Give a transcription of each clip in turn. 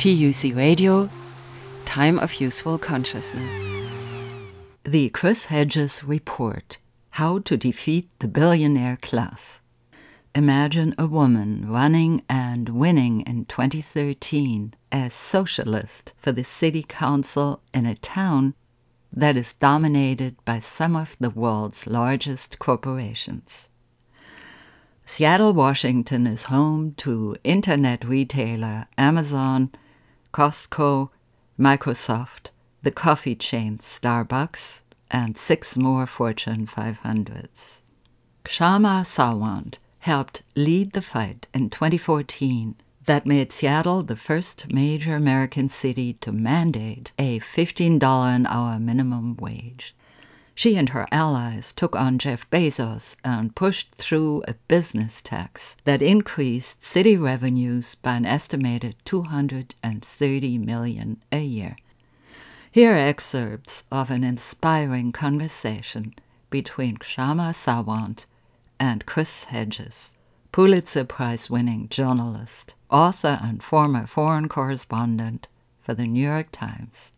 TUC Radio, Time of Useful Consciousness. The Chris Hedges Report How to Defeat the Billionaire Class. Imagine a woman running and winning in 2013 as socialist for the city council in a town that is dominated by some of the world's largest corporations. Seattle, Washington is home to internet retailer Amazon, Costco, Microsoft, the coffee chain Starbucks, and six more Fortune 500s. Kshama Sawant helped lead the fight in 2014 that made Seattle the first major American city to mandate a $15 an hour minimum wage. She and her allies took on Jeff Bezos and pushed through a business tax that increased city revenues by an estimated 230 million a year. Here are excerpts of an inspiring conversation between Kshama Sawant and Chris Hedges, Pulitzer Prize winning journalist, author, and former foreign correspondent for the New York Times.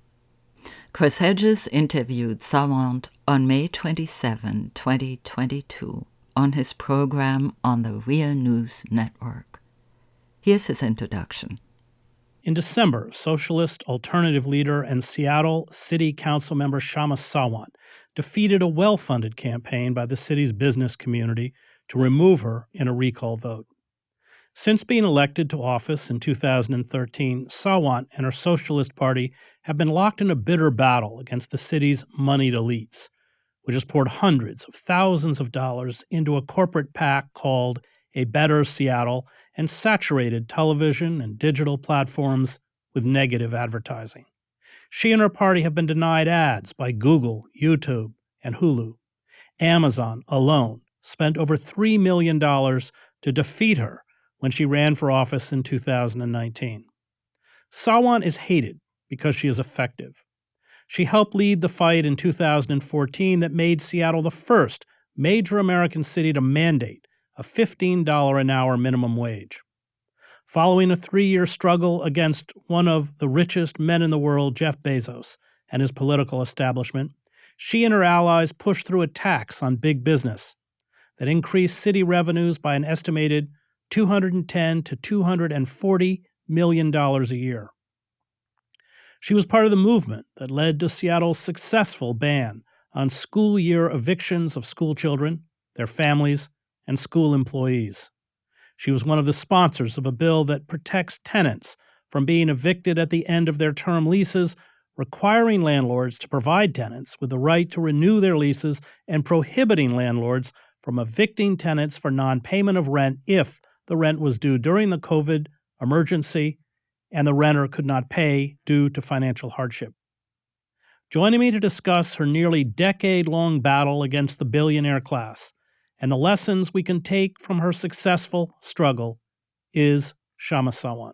Chris Hedges interviewed Sawant on May 27, 2022, on his program on the Real News Network. Here's his introduction. In December, socialist alternative leader and Seattle City Council member Kshama Sawant defeated a well funded campaign by the city's business community to remove her in a recall vote. Since being elected to office in 2013, Sawant and her Socialist Party have been locked in a bitter battle against the city's moneyed elites, which has poured hundreds of thousands of dollars into a corporate PAC called A Better Seattle and saturated television and digital platforms with negative advertising. She and her party have been denied ads by Google, YouTube, and Hulu. Amazon alone spent over $3 million to defeat her when she ran for office in 2019. Sawant is hated because she is effective. She helped lead the fight in 2014 that made Seattle the first major American city to mandate a $15 an hour minimum wage. Following a three year struggle against one of the richest men in the world, Jeff Bezos, and his political establishment, she and her allies pushed through a tax on big business that increased city revenues by an estimated 210 to 240 million dollars a year. She was part of the movement that led to Seattle's successful ban on school year evictions of school children, their families, and school employees. She was one of the sponsors of a bill that protects tenants from being evicted at the end of their term leases, requiring landlords to provide tenants with the right to renew their leases and prohibiting landlords from evicting tenants for non payment of rent if the rent was due during the COVID emergency and the renter could not pay due to financial hardship. Joining me to discuss her nearly decade long battle against the billionaire class and the lessons we can take from her successful struggle is Kshama Sawant.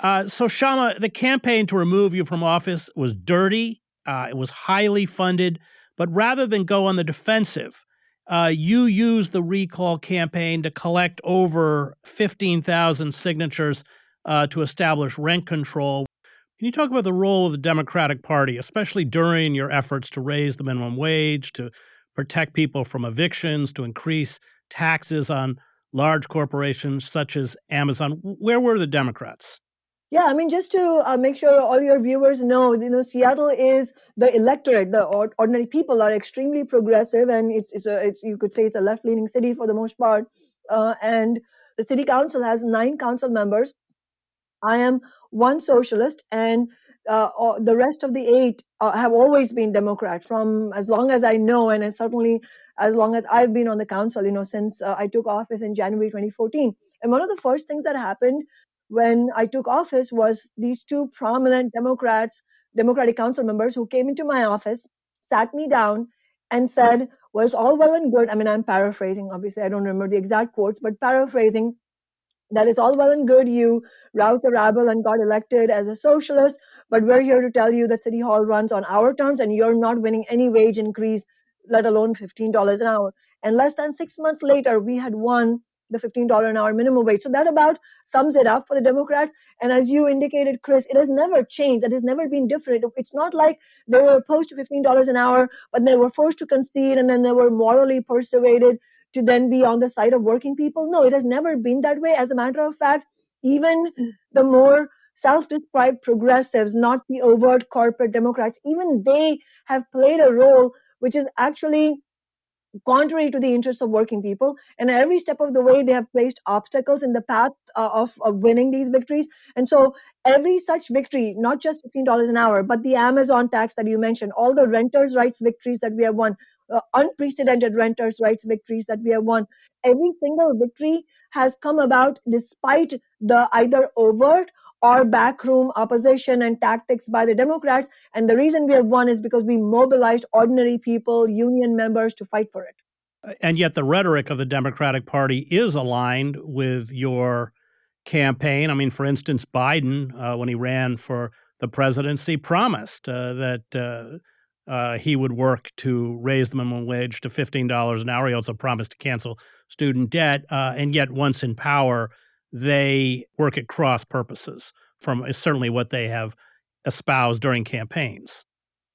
Uh, so, Kshama, the campaign to remove you from office was dirty, uh, it was highly funded, but rather than go on the defensive, uh, you used the recall campaign to collect over 15,000 signatures uh, to establish rent control. Can you talk about the role of the Democratic Party, especially during your efforts to raise the minimum wage, to protect people from evictions, to increase taxes on large corporations such as Amazon? Where were the Democrats? Yeah, I mean, just to uh, make sure all your viewers know, you know, Seattle is the electorate. The ordinary people are extremely progressive, and it's it's a it's you could say it's a left leaning city for the most part. Uh, and the city council has nine council members. I am one socialist, and uh, the rest of the eight uh, have always been Democrat from as long as I know, and certainly as long as I've been on the council. You know, since uh, I took office in January 2014. And one of the first things that happened when I took office was these two prominent Democrats, Democratic council members who came into my office, sat me down, and said, Well, it's all well and good. I mean, I'm paraphrasing, obviously, I don't remember the exact quotes, but paraphrasing that it's all well and good. You roused the rabble and got elected as a socialist, but we're here to tell you that City Hall runs on our terms and you're not winning any wage increase, let alone $15 an hour. And less than six months later, we had won the $15 an hour minimum wage. So that about sums it up for the Democrats. And as you indicated, Chris, it has never changed. It has never been different. It's not like they were opposed to $15 an hour, but they were forced to concede and then they were morally persuaded to then be on the side of working people. No, it has never been that way. As a matter of fact, even the more self described progressives, not the overt corporate Democrats, even they have played a role which is actually contrary to the interests of working people. And every step of the way, they have placed obstacles in the path uh, of, of winning these victories. And so every such victory, not just $15 an hour, but the Amazon tax that you mentioned, all the renters' rights victories that we have won, uh, unprecedented renters' rights victories that we have won, every single victory has come about despite the either overt or backroom opposition and tactics by the Democrats. And the reason we have won is because we mobilized ordinary people, union members to fight for it. And yet the rhetoric of the Democratic Party is aligned with your campaign. I mean, for instance, Biden, uh, when he ran for the presidency, promised uh, that uh, he would work to raise the minimum wage to $15 an hour. He also promised to cancel student debt. Uh, and yet, once in power, they work at cross purposes from certainly what they have espoused during campaigns.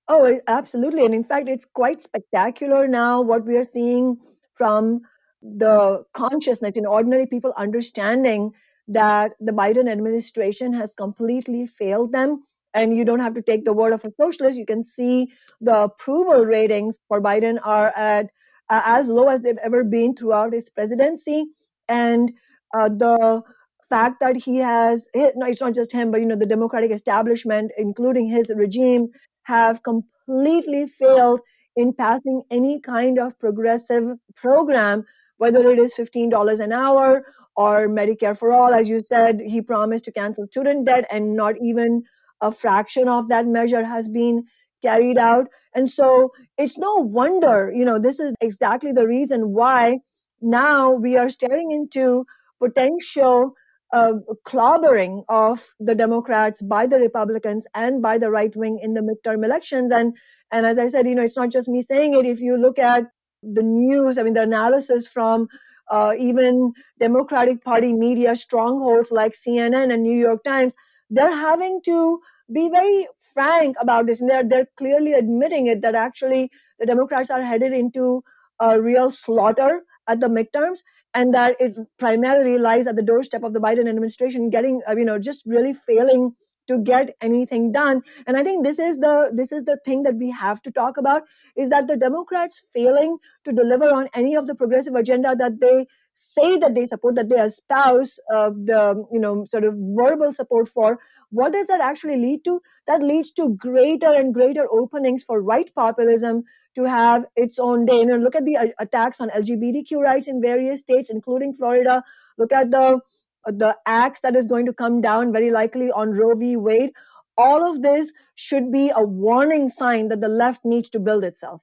Oh, absolutely. And in fact, it's quite spectacular now what we are seeing from the consciousness in ordinary people understanding that the Biden administration has completely failed them. And you don't have to take the word of a socialist. You can see the approval ratings for Biden are at uh, as low as they've ever been throughout his presidency. And uh, the fact that he has no it's not just him but you know the democratic establishment including his regime have completely failed in passing any kind of progressive program whether it is $15 an hour or medicare for all as you said he promised to cancel student debt and not even a fraction of that measure has been carried out and so it's no wonder you know this is exactly the reason why now we are staring into potential uh, clobbering of the Democrats by the Republicans and by the right wing in the midterm elections. And and as I said, you know, it's not just me saying it. If you look at the news, I mean, the analysis from uh, even Democratic Party media strongholds like CNN and New York Times, they're having to be very frank about this, and they're they're clearly admitting it that actually the Democrats are headed into a real slaughter at the midterms and that it primarily lies at the doorstep of the Biden administration getting uh, you know just really failing to get anything done. And i think this is the this is the thing that we have to talk about is that the democrats failing to deliver on any of the progressive agenda that they say that they support that they espouse uh, the you know sort of verbal support for what does that actually lead to that leads to greater and greater openings for right populism to have its own day. You know, look at the uh, attacks on LGBTQ rights in various states, including Florida. Look at the the axe that is going to come down very likely on Roe v. Wade. All of this should be a warning sign that the left needs to build itself.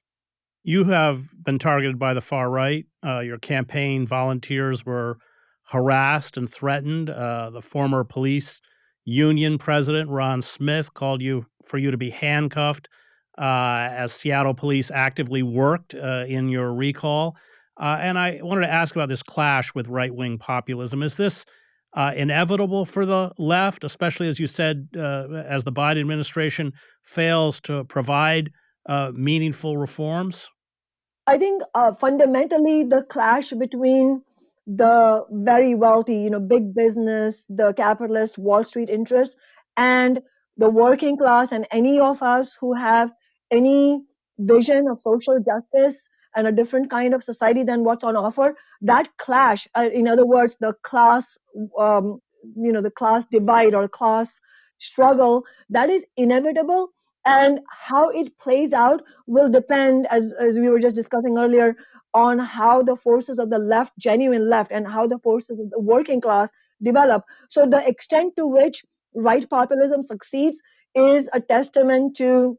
You have been targeted by the far right. Uh, your campaign volunteers were harassed and threatened. Uh, the former police union president, Ron Smith, called you for you to be handcuffed uh, as Seattle police actively worked uh, in your recall. Uh, and I wanted to ask about this clash with right wing populism. Is this uh, inevitable for the left, especially as you said, uh, as the Biden administration fails to provide uh, meaningful reforms? I think fundamentally the clash between the very wealthy, you know, big business, the capitalist Wall Street interests, and the working class and any of us who have any vision of social justice and a different kind of society than what's on offer that clash uh, in other words the class um, you know the class divide or class struggle that is inevitable. And how it plays out will depend as as we were just discussing earlier on how the forces of the left genuine left and how the forces of the working class develop so the extent to which right populism succeeds is a testament to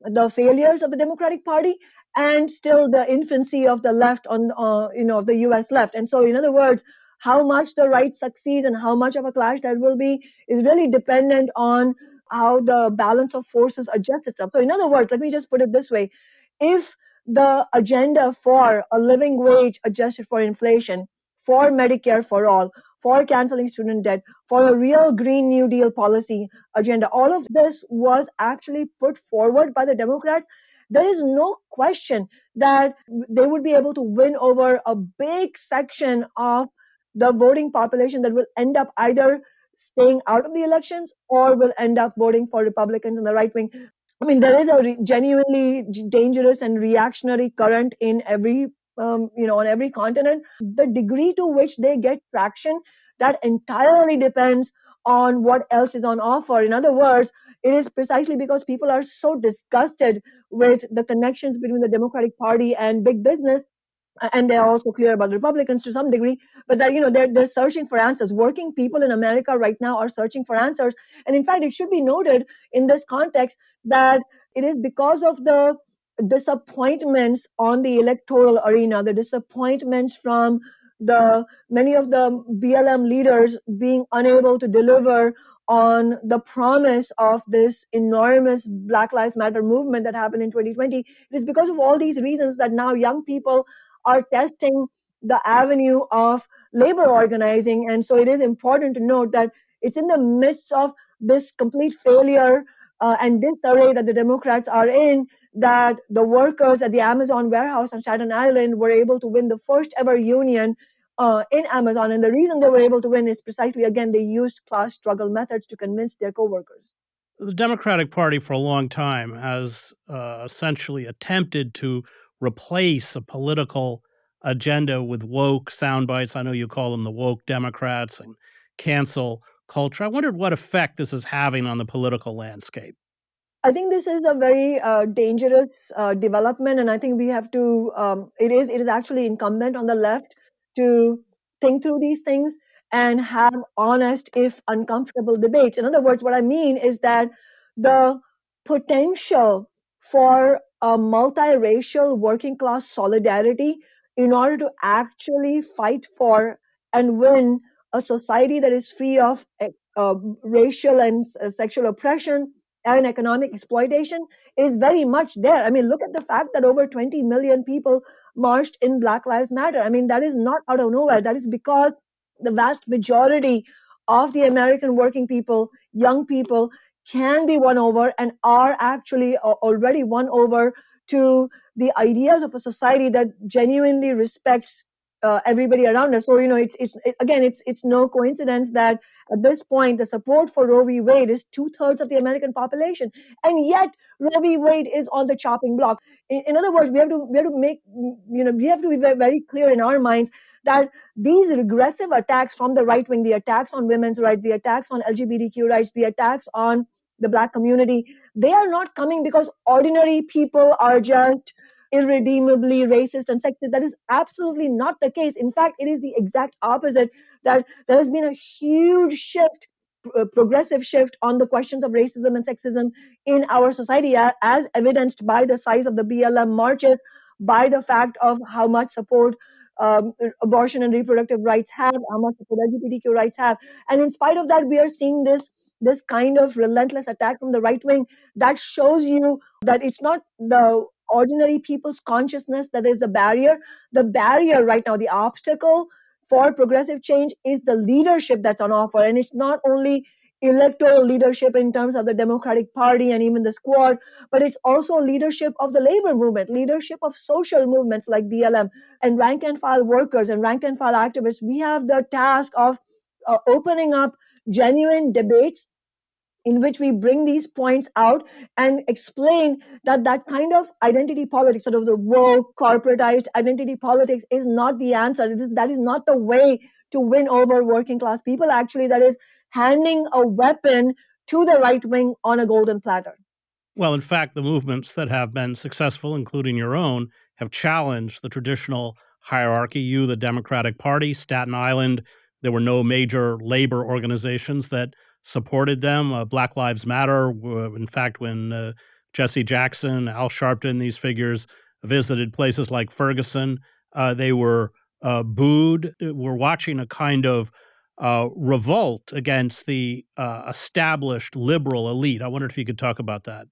the failures of the Democratic Party and still the infancy of the left on uh, you know the U.S. left. And so, in other words, how much the right succeeds and how much of a clash that will be is really dependent on how the balance of forces adjusts itself. So, in other words, let me just put it this way: if the agenda for a living wage adjusted for inflation for Medicare for all, for canceling student debt, for a real Green New Deal policy agenda. All of this was actually put forward by the Democrats. There is no question that they would be able to win over a big section of the voting population that will end up either staying out of the elections or will end up voting for Republicans in the right wing. I mean, there is a re- genuinely dangerous and reactionary current in every, um, you know, on every continent. The degree to which they get traction, that entirely depends on what else is on offer. In other words, it is precisely because people are so disgusted with the connections between the Democratic Party and big business and they're also clear about Republicans to some degree, but that you know they're they're searching for answers. Working people in America right now are searching for answers, and in fact, it should be noted in this context that it is because of the disappointments on the electoral arena, the disappointments from the many of the BLM leaders being unable to deliver on the promise of this enormous Black Lives Matter movement that happened in 2020. It is because of all these reasons that now young people are testing the avenue of labor organizing. And so it is important to note that it's in the midst of this complete failure uh, and disarray that the Democrats are in that the workers at the Amazon warehouse on Staten Island were able to win the first ever union uh, in Amazon. And the reason they were able to win is precisely, again, they used class struggle methods to convince their coworkers. The Democratic Party, for a long time, has uh, essentially attempted to replace a political agenda with woke sound bites. I know you call them the woke Democrats and cancel culture. I wondered what effect this is having on the political landscape. I think this is a very uh, dangerous uh, development, and I think we have to. Um, it is. It is actually incumbent on the left to think through these things and have honest, if uncomfortable, debates. In other words, what I mean is that the potential for a multiracial working class solidarity in order to actually fight for and win a society that is free of uh, racial and uh, sexual oppression and economic exploitation is very much there. I mean, look at the fact that over 20 million people marched in Black Lives Matter. I mean, that is not out of nowhere. That is because the vast majority of the American working people, young people, can be won over and are actually uh, already won over to the ideas of a society that genuinely respects uh, everybody around us. So you know, it's it's it, again, it's it's no coincidence that at this point the support for Roe v. Wade is two thirds of the American population, and yet Roe v. Wade is on the chopping block. In, in, other words, we have to we have to make you know we have to be very, very clear in our minds that these regressive attacks from the right wing, the attacks on women's rights, the attacks on LGBTQ rights, the attacks on the black community, they are not coming because ordinary people are just irredeemably racist and sexist. That is absolutely not the case. In fact, it is the exact opposite. That there has been a huge shift, a progressive shift on the questions of racism and sexism in our society, as evidenced by the size of the BLM marches, by the fact of how much support um, abortion and reproductive rights have, how much support LGBTQ rights have, and in spite of that, we are seeing this this kind of relentless attack from the right wing that shows you that it's not the ordinary people's consciousness that is the barrier. The barrier right now, the obstacle for progressive change is the leadership that's on offer. And it's not only electoral leadership in terms of the Democratic Party and even the squad, but it's also leadership of the labor movement, leadership of social movements like BLM and rank and file workers and rank and file activists. We have the task of uh, opening up genuine debates in which we bring these points out and explain that that kind of identity politics, sort of the woke, corporatized identity politics, is not the answer. It is, that is not the way to win over working class people. Actually, that is handing a weapon to the right wing on a golden platter. Well, in fact, the movements that have been successful, including your own, have challenged the traditional hierarchy. You, the Democratic Party, Staten Island, there were no major labor organizations that supported them. Uh, Black Lives Matter, in fact, when uh, Jesse Jackson, Al Sharpton, these figures visited places like Ferguson, uh, they were uh, booed. We're watching a kind of uh, revolt against the uh, established liberal elite. I wondered if you could talk about that.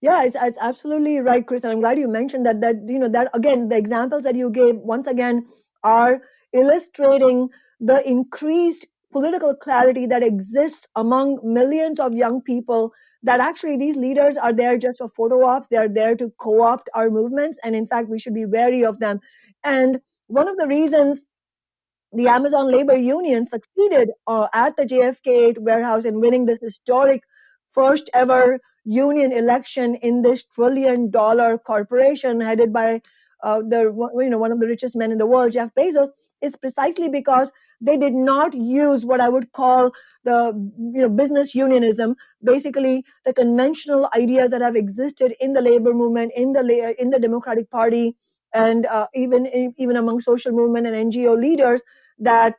Yeah, it's, it's absolutely right, Chris. And I'm glad you mentioned that. That you know that again, the examples that you gave once again are illustrating the increased political clarity that exists among millions of young people that actually these leaders are there just for photo ops. They are there to co opt our movements. And in fact, we should be wary of them. And one of the reasons the Amazon Labor Union succeeded uh, at the JFK warehouse in winning this historic first ever union election in this trillion dollar corporation headed by uh, the you know one of the richest men in the world, Jeff Bezos, is precisely because they did not use what I would call the you know business unionism, basically the conventional ideas that have existed in the labor movement, in the in the Democratic Party, and uh, even even among social movement and NGO leaders that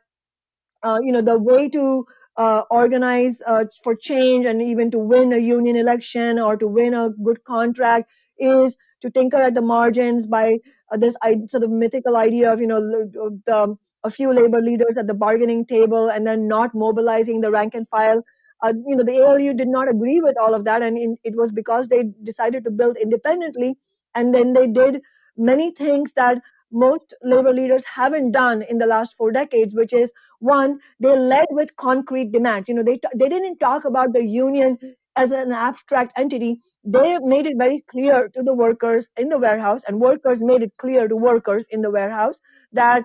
uh, you know the way to uh, organize uh, for change and even to win a union election or to win a good contract is to tinker at the margins by uh, this sort of mythical idea of you know the, a few labor leaders at the bargaining table and then not mobilizing the rank and file. Uh, you know the ALU did not agree with all of that, and in, it was because they decided to build independently, and then they did many things that most labor leaders haven't done in the last four decades, which is one, they led with concrete demands. You know, they, they didn't talk about the union as an abstract entity. They made it very clear to the workers in the warehouse, and workers made it clear to workers in the warehouse that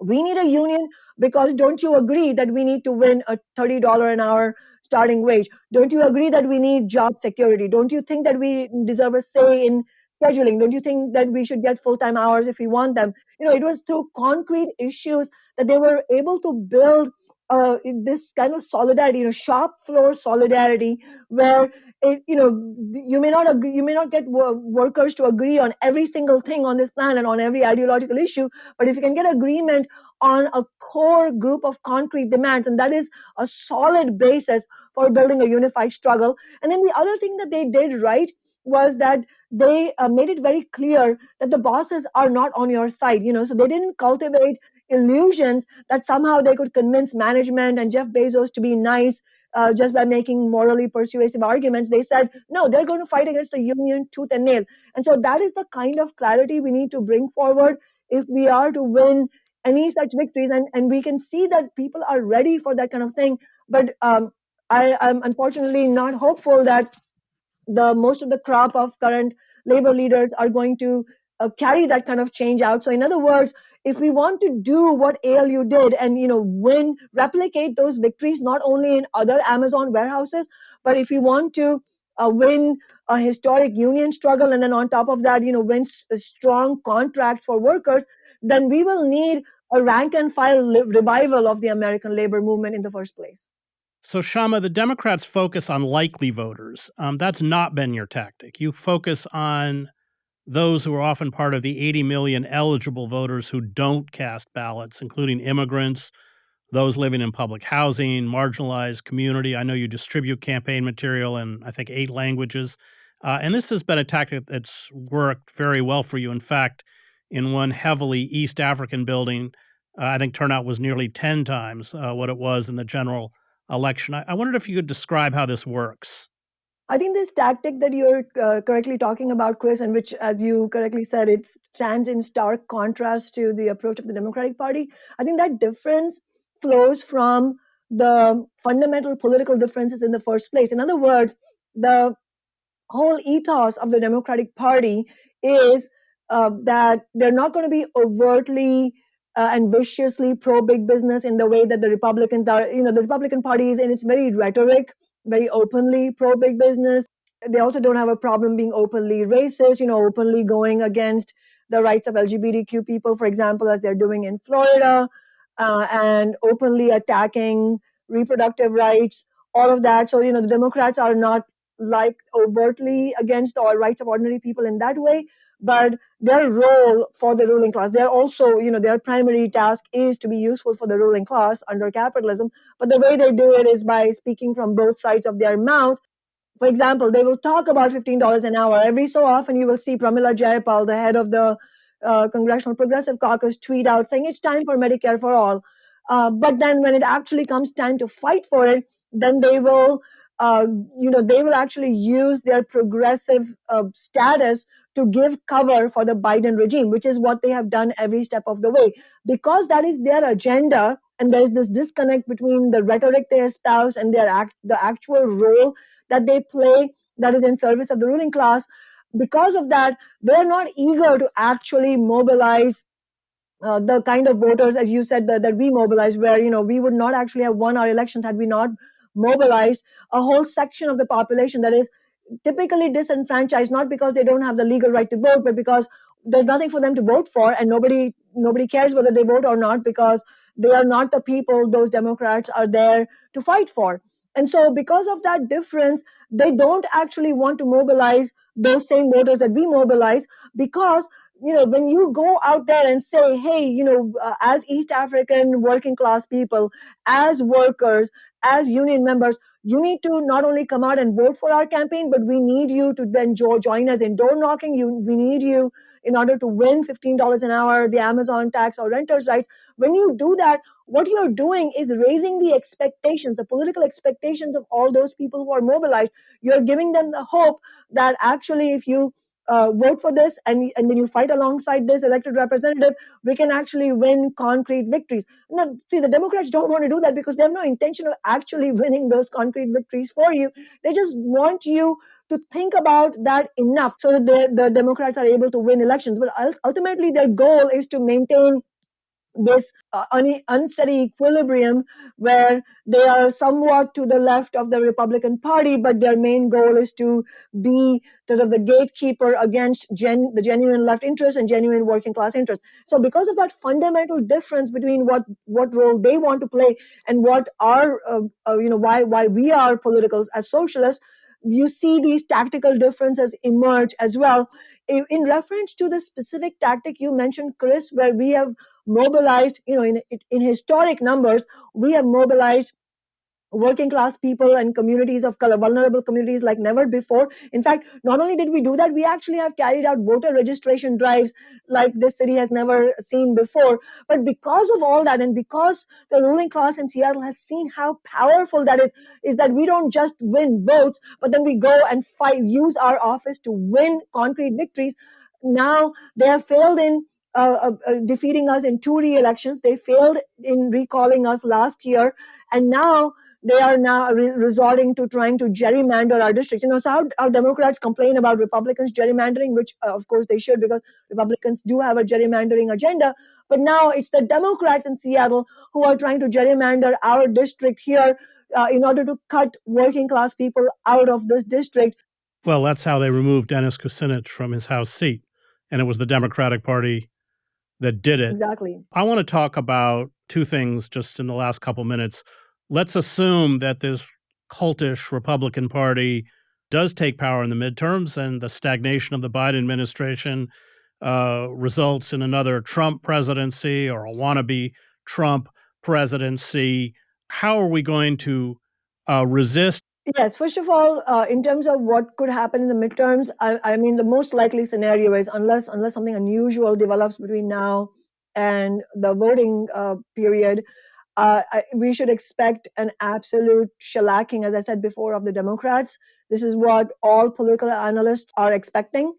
we need a union because don't you agree that we need to win a $30 an hour starting wage? Don't you agree that we need job security? Don't you think that we deserve a say in scheduling? Don't you think that we should get full time hours if we want them? You know, it was through concrete issues that they were able to build uh, this kind of solidarity, you know, shop floor solidarity, where you know you may not agree, you may not get workers to agree on every single thing on this planet on every ideological issue, but if you can get agreement on a core group of concrete demands, and that is a solid basis for building a unified struggle. And then the other thing that they did right was that they uh, made it very clear that the bosses are not on your side you know so they didn't cultivate illusions that somehow they could convince management and jeff bezos to be nice uh, just by making morally persuasive arguments they said no they're going to fight against the union tooth and nail. And so that is the kind of clarity we need to bring forward if we are to win any such victories. And, and we can see that people are ready for that kind of thing. But um, I, i'm unfortunately not hopeful that the most of the crop of current labor leaders are going to uh, carry that kind of change out. So, in other words, if we want to do what ALU did and you know win, replicate those victories not only in other Amazon warehouses, but if we want to uh, win a historic union struggle and then on top of that, you know, win a strong contract for workers, then we will need a rank and file li- revival of the American labor movement in the first place. So, Kshama, the Democrats focus on likely voters. Um, that's not been your tactic. You focus on those who are often part of the 80 million eligible voters who don't cast ballots, including immigrants, those living in public housing, marginalized community. I know you distribute campaign material in, I think, eight languages. Uh, and this has been a tactic that's worked very well for you. In fact, in one heavily East African building, uh, I think turnout was nearly 10 times uh, what it was in the general election. I, I wondered if you could describe how this works. I think this tactic that you're uh, correctly talking about, Chris, and which, as you correctly said, it stands in stark contrast to the approach of the Democratic Party. I think that difference flows from the fundamental political differences in the first place. In other words, the whole ethos of the Democratic Party is uh, that they're not going to be overtly uh, and viciously pro big business in the way that the Republicans are. You know, the Republican Party is in its very rhetoric, very openly pro big business. They also don't have a problem being openly racist, you know, openly going against the rights of LGBTQ people, for example, as they're doing in Florida, uh, and openly attacking reproductive rights, all of that. So, you know, the Democrats are not like overtly against the rights of ordinary people in that way but their role for the ruling class they're also you know their primary task is to be useful for the ruling class under capitalism. But the way they do it is by speaking from both sides of their mouth. For example they will talk about $15 an hour. Every so often you will see pramila jayapal the head of the uh, congressional progressive caucus tweet out saying it's time for medicare for all. Uh, but then when it actually comes time to fight for it then they will uh, you know they will actually use their progressive uh, status to give cover for the Biden regime, which is what they have done every step of the way. because that is their agenda, and there's this disconnect between the rhetoric they espouse and their act, the actual role that they play that is in service of the ruling class. Because of that, they're not eager to actually mobilize uh, the kind of voters, as you said, that, that we mobilized, where you know we would not actually have won our elections had we not mobilized a whole section of the population that is typically disenfranchised, not because they don't have the legal right to vote, but because there's nothing for them to vote for, and nobody nobody cares whether they vote or not because they are not the people those Democrats are there to fight for. And so, because of that difference, they don't actually want to mobilize those same voters that we mobilize because you know when you go out there and say hey you know uh, as east african working class people as workers as union members you need to not only come out and vote for our campaign but we need you to then join us in door knocking. You we need you in order to win $15 an hour the amazon tax or renters rights. When you do that what you're doing is raising the expectations the political expectations of all those people who are mobilized. You're giving them the hope that actually if you uh, vote for this and, and then you fight alongside this elected representative, we can actually win concrete victories. Now, see, the Democrats don't want to do that because they have no intention of actually winning those concrete victories for you. They just want you to think about that enough so that the, the Democrats are able to win elections. But ultimately, their goal is to maintain this uh, un- unsteady equilibrium where they are somewhat to the left of the Republican Party, but their main goal is to be sort of the gatekeeper against gen- the genuine left interest and genuine working class interest. So, because of that fundamental difference between what what role they want to play and what our uh, uh, you know why why we are politicals as socialists, you see these tactical differences emerge as well. In reference to the specific tactic you mentioned, Chris, where we have mobilized, you know, in, in historic numbers, we have mobilized working class people and communities of color, vulnerable communities like never before. In fact, not only did we do that, we actually have carried out voter registration drives like this city has never seen before. But because of all that, and because the ruling class in Seattle has seen how powerful that is, is that we don't just win votes, but then we go and fight, use our office to win concrete victories. Now they have failed in uh, uh, uh, defeating us in two re-elections. They failed in recalling us last year, and now they are now re- resorting to trying to gerrymander our districts. You know, so how, how Democrats complain about Republicans gerrymandering, which uh, of course they should because Republicans do have a gerrymandering agenda. But now it's the Democrats in Seattle who are trying to gerrymander our district here uh, in order to cut working class people out of this district. Well, that's how they removed Dennis Kucinich from his House seat. And it was the Democratic Party that did it. Exactly. I want to talk about two things just in the last couple minutes. Let's assume that this cultish Republican Party does take power in the midterms and the stagnation of the Biden administration uh, results in another Trump presidency or a wannabe Trump presidency. How are we going to uh, resist Yes, first of all, uh, in terms of what could happen in the midterms, I, I mean, the most likely scenario is unless unless something unusual develops between now and the voting uh, period, uh, I, we should expect an absolute shellacking, as I said before, of the Democrats. This is what all political analysts are expecting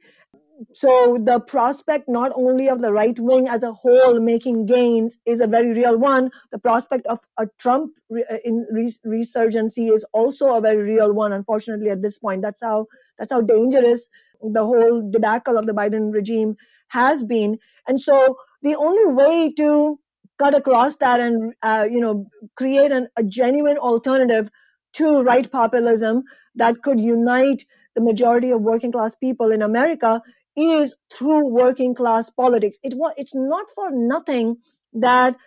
so the prospect not only of the right wing as a whole making gains is a very real one. The prospect of a trump re- uh, in res- resurgency is also a very real one unfortunately at this point. That's how that's how dangerous the whole debacle of the biden regime has been. And so the only way to cut across that and uh, you know create an, a genuine alternative to right populism that could unite the majority of working class people in america is through working class politics. It was it's not for nothing that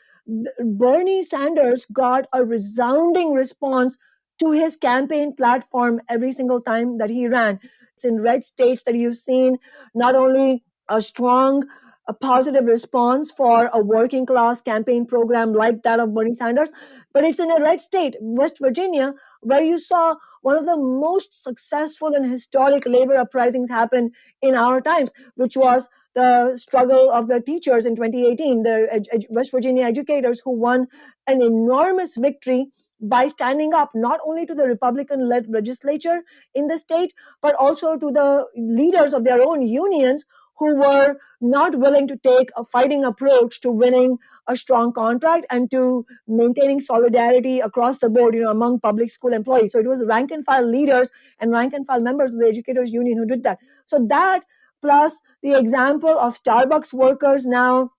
Bernie Sanders got a resounding response to his campaign platform every single time that he ran. It's in red states that you've seen not only a strong a positive response for a working class campaign program like that of Bernie Sanders, but it's in a red state, West Virginia, where you saw one of the most successful and historic labor uprisings happened in our times, which was the struggle of the teachers in 2018, the West Virginia educators who won an enormous victory by standing up not only to the Republican led legislature in the state, but also to the leaders of their own unions who were not willing to take a fighting approach to winning a strong contract and to maintaining solidarity across the board, you know, among public school employees. So it was rank and file leaders and rank and file members of the educators union who did that. So that plus the example of Starbucks workers now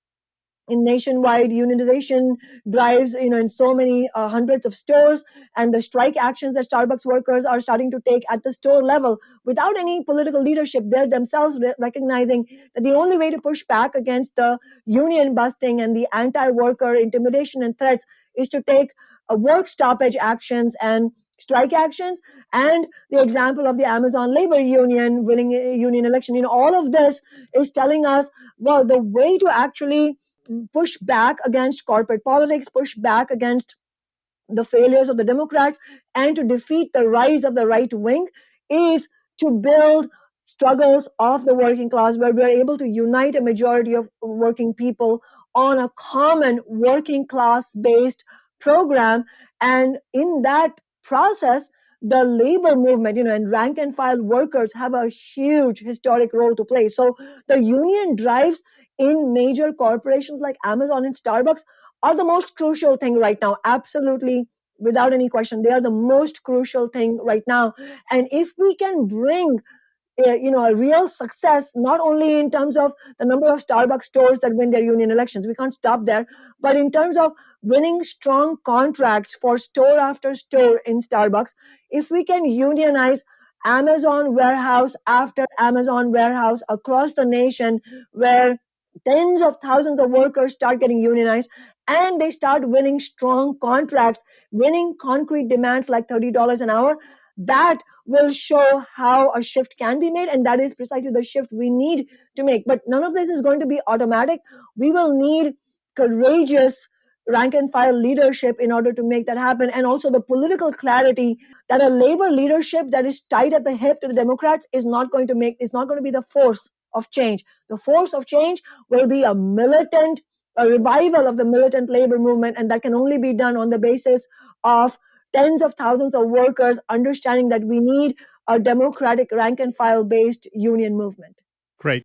in nationwide unionization drives you know in so many uh, hundreds of stores and the strike actions that starbucks workers are starting to take at the store level without any political leadership they're themselves re- recognizing that the only way to push back against the union busting and the anti-worker intimidation and threats is to take uh, work stoppage actions and strike actions. And the example of the amazon labor union winning a union election you know all of this is telling us well the way to actually push back against corporate politics, push back against the failures of the Democrats, and to defeat the rise of the right wing is to build struggles of the working class where we are able to unite a majority of working people on a common working class based program. And in that process, the labor movement, you know, and rank and file workers have a huge historic role to play. So the union drives in major corporations like Amazon and Starbucks are the most crucial thing right now. Absolutely, without any question, they are the most crucial thing right now. And if we can bring uh, you know a real success not only in terms of the number of starbucks stores that win their union elections we can't stop there but in terms of winning strong contracts for store after store in starbucks if we can unionize amazon warehouse after amazon warehouse across the nation where tens of thousands of workers start getting unionized and they start winning strong contracts, winning concrete demands like $30 an hour, that will show how a shift can be made. And that is precisely the shift we need to make. But none of this is going to be automatic. We will need courageous rank and file leadership in order to make that happen. And also the political clarity that a labor leadership that is tied at the hip to the Democrats is not going to make, is not going to be the force of change. The force of change will be a militant, a revival of the militant labor movement, and that can only be done on the basis of tens of thousands of workers understanding that we need a democratic rank and file based union movement. Great.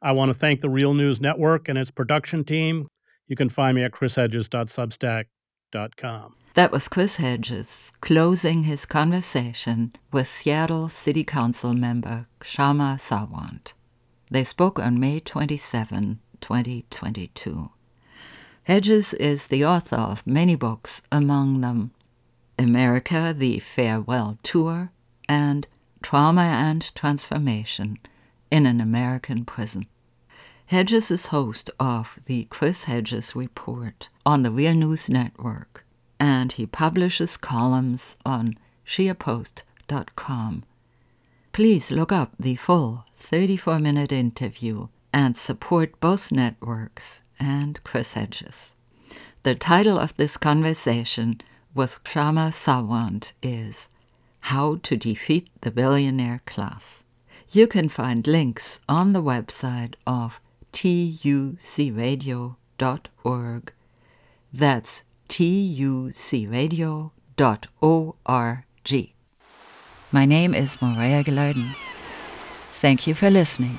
I want to thank the Real News Network and its production team. You can find me at chrishedges.substack.com. That was Chris Hedges closing his conversation with Seattle City Council member Kshama Sawant. They spoke on May 27, 2022. Hedges is the author of many books, among them America, the Farewell Tour, and Trauma and Transformation in an American Prison. Hedges is host of the Chris Hedges Report on the Real News Network, and he publishes columns on scheerpost.com Please look up the full 34 minute interview and support both networks and Chris Hedges. The title of this conversation with Kshama Sawant is How to Defeat the Billionaire Class. You can find links on the website of tucradio.org. That's tucradio.org. My name is Maria Gilardin. Thank you for listening.